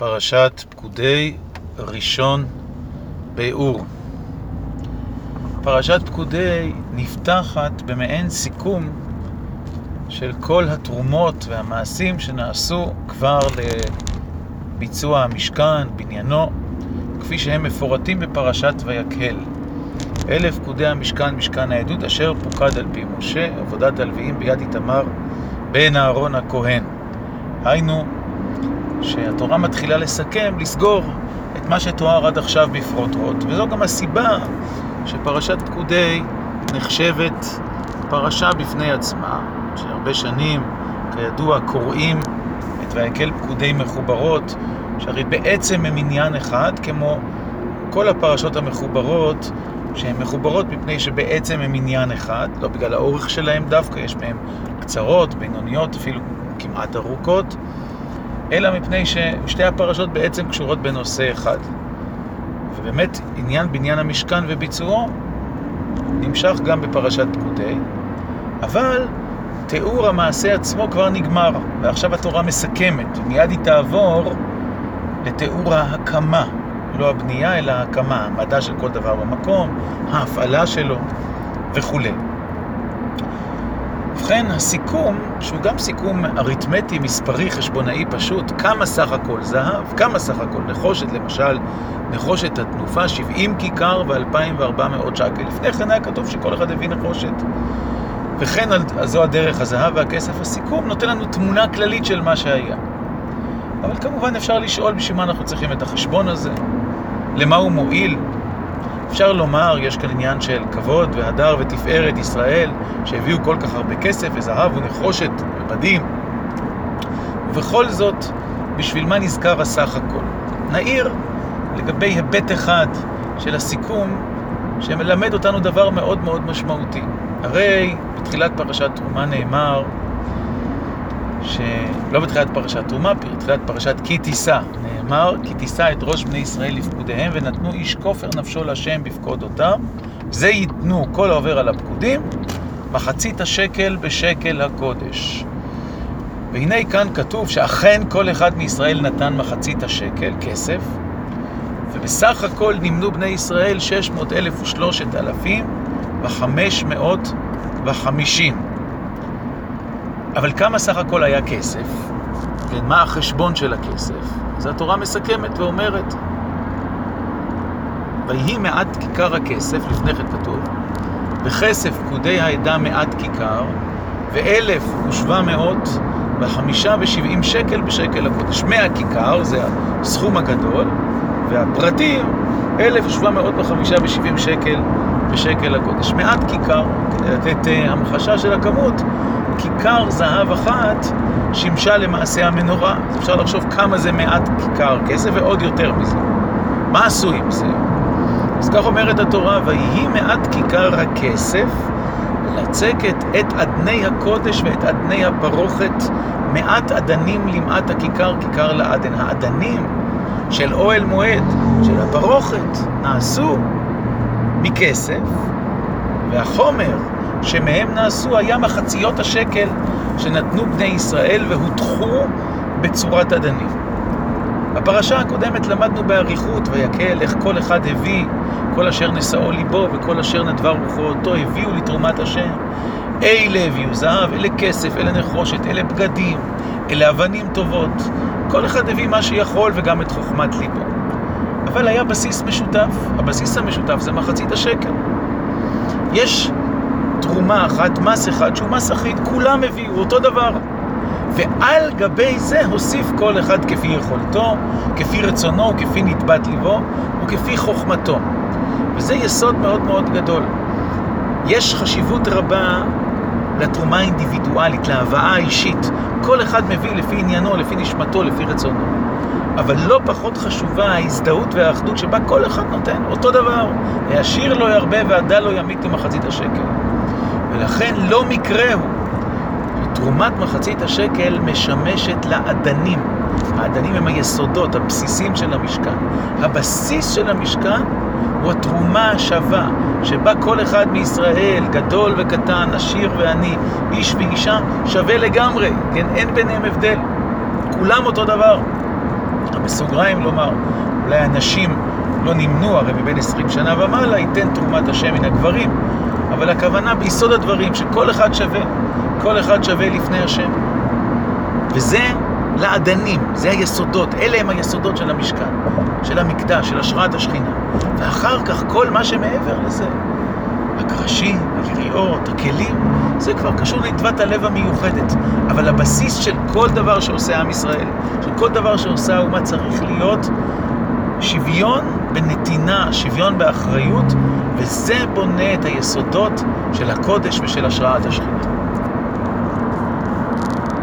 פרשת פקודי ראשון ביאור. פרשת פקודי נפתחת במעין סיכום של כל התרומות והמעשים שנעשו כבר לביצוע המשכן, בניינו, כפי שהם מפורטים בפרשת ויקהל. אלה פקודי המשכן, משכן העדות, אשר פוקד על פי משה, עבודת הלוויים ביד איתמר בן אהרון הכהן. היינו, שהתורה מתחילה לסכם, לסגור את מה שתואר עד עכשיו בפרוטרוט, וזו גם הסיבה שפרשת פקודי נחשבת פרשה בפני עצמה, שהרבה שנים, כידוע, קוראים את ויקל פקודי מחוברות, שהרי בעצם הם עניין אחד, כמו כל הפרשות המחוברות, שהן מחוברות מפני שבעצם הם עניין אחד, לא בגלל האורך שלהם דווקא, יש מהם קצרות, בינוניות, אפילו כמעט ארוכות, אלא מפני ששתי הפרשות בעצם קשורות בנושא אחד. ובאמת עניין בניין המשכן וביצועו נמשך גם בפרשת פקודי, אבל תיאור המעשה עצמו כבר נגמר, ועכשיו התורה מסכמת, ומיד היא תעבור לתיאור ההקמה, לא הבנייה אלא ההקמה, העמדה של כל דבר במקום, ההפעלה שלו וכולי. ובכן, הסיכום, שהוא גם סיכום אריתמטי, מספרי, חשבונאי פשוט, כמה סך הכל זהב, כמה סך הכל נחושת, למשל, נחושת התנופה, 70 כיכר ו-2,400 שקל. לפני כן היה כתוב שכל אחד הביא נחושת. וכן זו הדרך, הזהב והכסף. הסיכום נותן לנו תמונה כללית של מה שהיה. אבל כמובן אפשר לשאול בשביל מה אנחנו צריכים את החשבון הזה, למה הוא מועיל, אפשר לומר, יש כאן עניין של כבוד והדר ותפארת ישראל, שהביאו כל כך הרבה כסף וזהב ונחושת ובדים. ובכל זאת, בשביל מה נזכר הסך הכל? נעיר לגבי היבט אחד של הסיכום, שמלמד אותנו דבר מאוד מאוד משמעותי. הרי בתחילת פרשת תרומה נאמר, שלא בתחילת פרשת תרומה, בתחילת פרשת כי תישא, נאמר, כי תישא את ראש בני ישראל לפקודיהם, ונתנו איש כופר נפשו להשם בפקודותם, זה ייתנו כל העובר על הפקודים, מחצית השקל בשקל הקודש. והנה כאן כתוב שאכן כל אחד מישראל נתן מחצית השקל, כסף, ובסך הכל נמנו בני ישראל שש מאות אלף ושלושת אלפים וחמש מאות וחמישים. אבל כמה סך הכל היה כסף? כן, מה החשבון של הכסף? אז התורה מסכמת ואומרת, ויהי מעט כיכר הכסף, לפני כן כתוב, וכסף פקודי העדה מעט כיכר, ואלף ושבע מאות וחמישה ושבעים שקל בשקל הקודש. מאה כיכר, זה הסכום הגדול, והפרטים, אלף ושבע מאות וחמישה ושבעים שקל בשקל הקודש. מעט כיכר, כדי לתת uh, המחשה של הכמות, כיכר זהב אחת שימשה למעשה המנורה. אפשר לחשוב כמה זה מעט כיכר כסף ועוד יותר מזה. מה עשו עם זה? אז כך אומרת התורה, ויהי מעט כיכר הכסף לצקת את אדני הקודש ואת אדני הפרוכת, מעט אדנים למעט הכיכר, כיכר לאדן. האדנים של אוהל מועד, של הפרוכת, נעשו מכסף, והחומר שמהם נעשו היה מחציות השקל שנתנו בני ישראל והוטחו בצורת אדנים. בפרשה הקודמת למדנו באריכות ויקל איך כל אחד הביא, כל אשר נשאו ליבו וכל אשר נדבר רוחו אותו הביאו לתרומת השם. אלה הביאו זהב, אלה כסף, אלה נחושת, אלה בגדים, אלה אבנים טובות. כל אחד הביא מה שיכול וגם את חוכמת ליבו. אבל היה בסיס משותף, הבסיס המשותף זה מחצית השקל. יש תרומה אחת, מס אחד, שהוא מס אחיד, כולם הביאו אותו דבר. ועל גבי זה הוסיף כל אחד כפי יכולתו, כפי רצונו, כפי נתבת ליבו וכפי חוכמתו. וזה יסוד מאוד מאוד גדול. יש חשיבות רבה לתרומה האינדיבידואלית, להבאה האישית. כל אחד מביא לפי עניינו, לפי נשמתו, לפי רצונו. אבל לא פחות חשובה ההזדהות והאחדות שבה כל אחד נותן אותו דבר. העשיר לא ירבה והדל לא ימית למחצית השקל. ולכן לא מקרה הוא שתרומת מחצית השקל משמשת לאדנים. האדנים הם היסודות, הבסיסים של המשכן. הבסיס של המשכן הוא התרומה השווה, שבה כל אחד מישראל, גדול וקטן, עשיר ועני, איש ואישה, שווה לגמרי, כן? אין ביניהם הבדל. כולם אותו דבר. בסוגריים לומר, אולי הנשים לא נמנו הרי מבין עשרים שנה ומעלה, ייתן תרומת השם מן הגברים, אבל הכוונה ביסוד הדברים, שכל אחד שווה, כל אחד שווה לפני השם. וזה לעדנים, זה היסודות, אלה הם היסודות של המשכן, של המקדש, של השראת השכינה. ואחר כך כל מה שמעבר לזה, הקרשים, היריעות, הכלים, זה כבר קשור לנדבת הלב המיוחדת. אבל הבסיס של כל דבר שעושה עם ישראל, של כל דבר שעושה האומה צריך להיות שוויון בנתינה, שוויון באחריות, וזה בונה את היסודות של הקודש ושל השראת השכינה.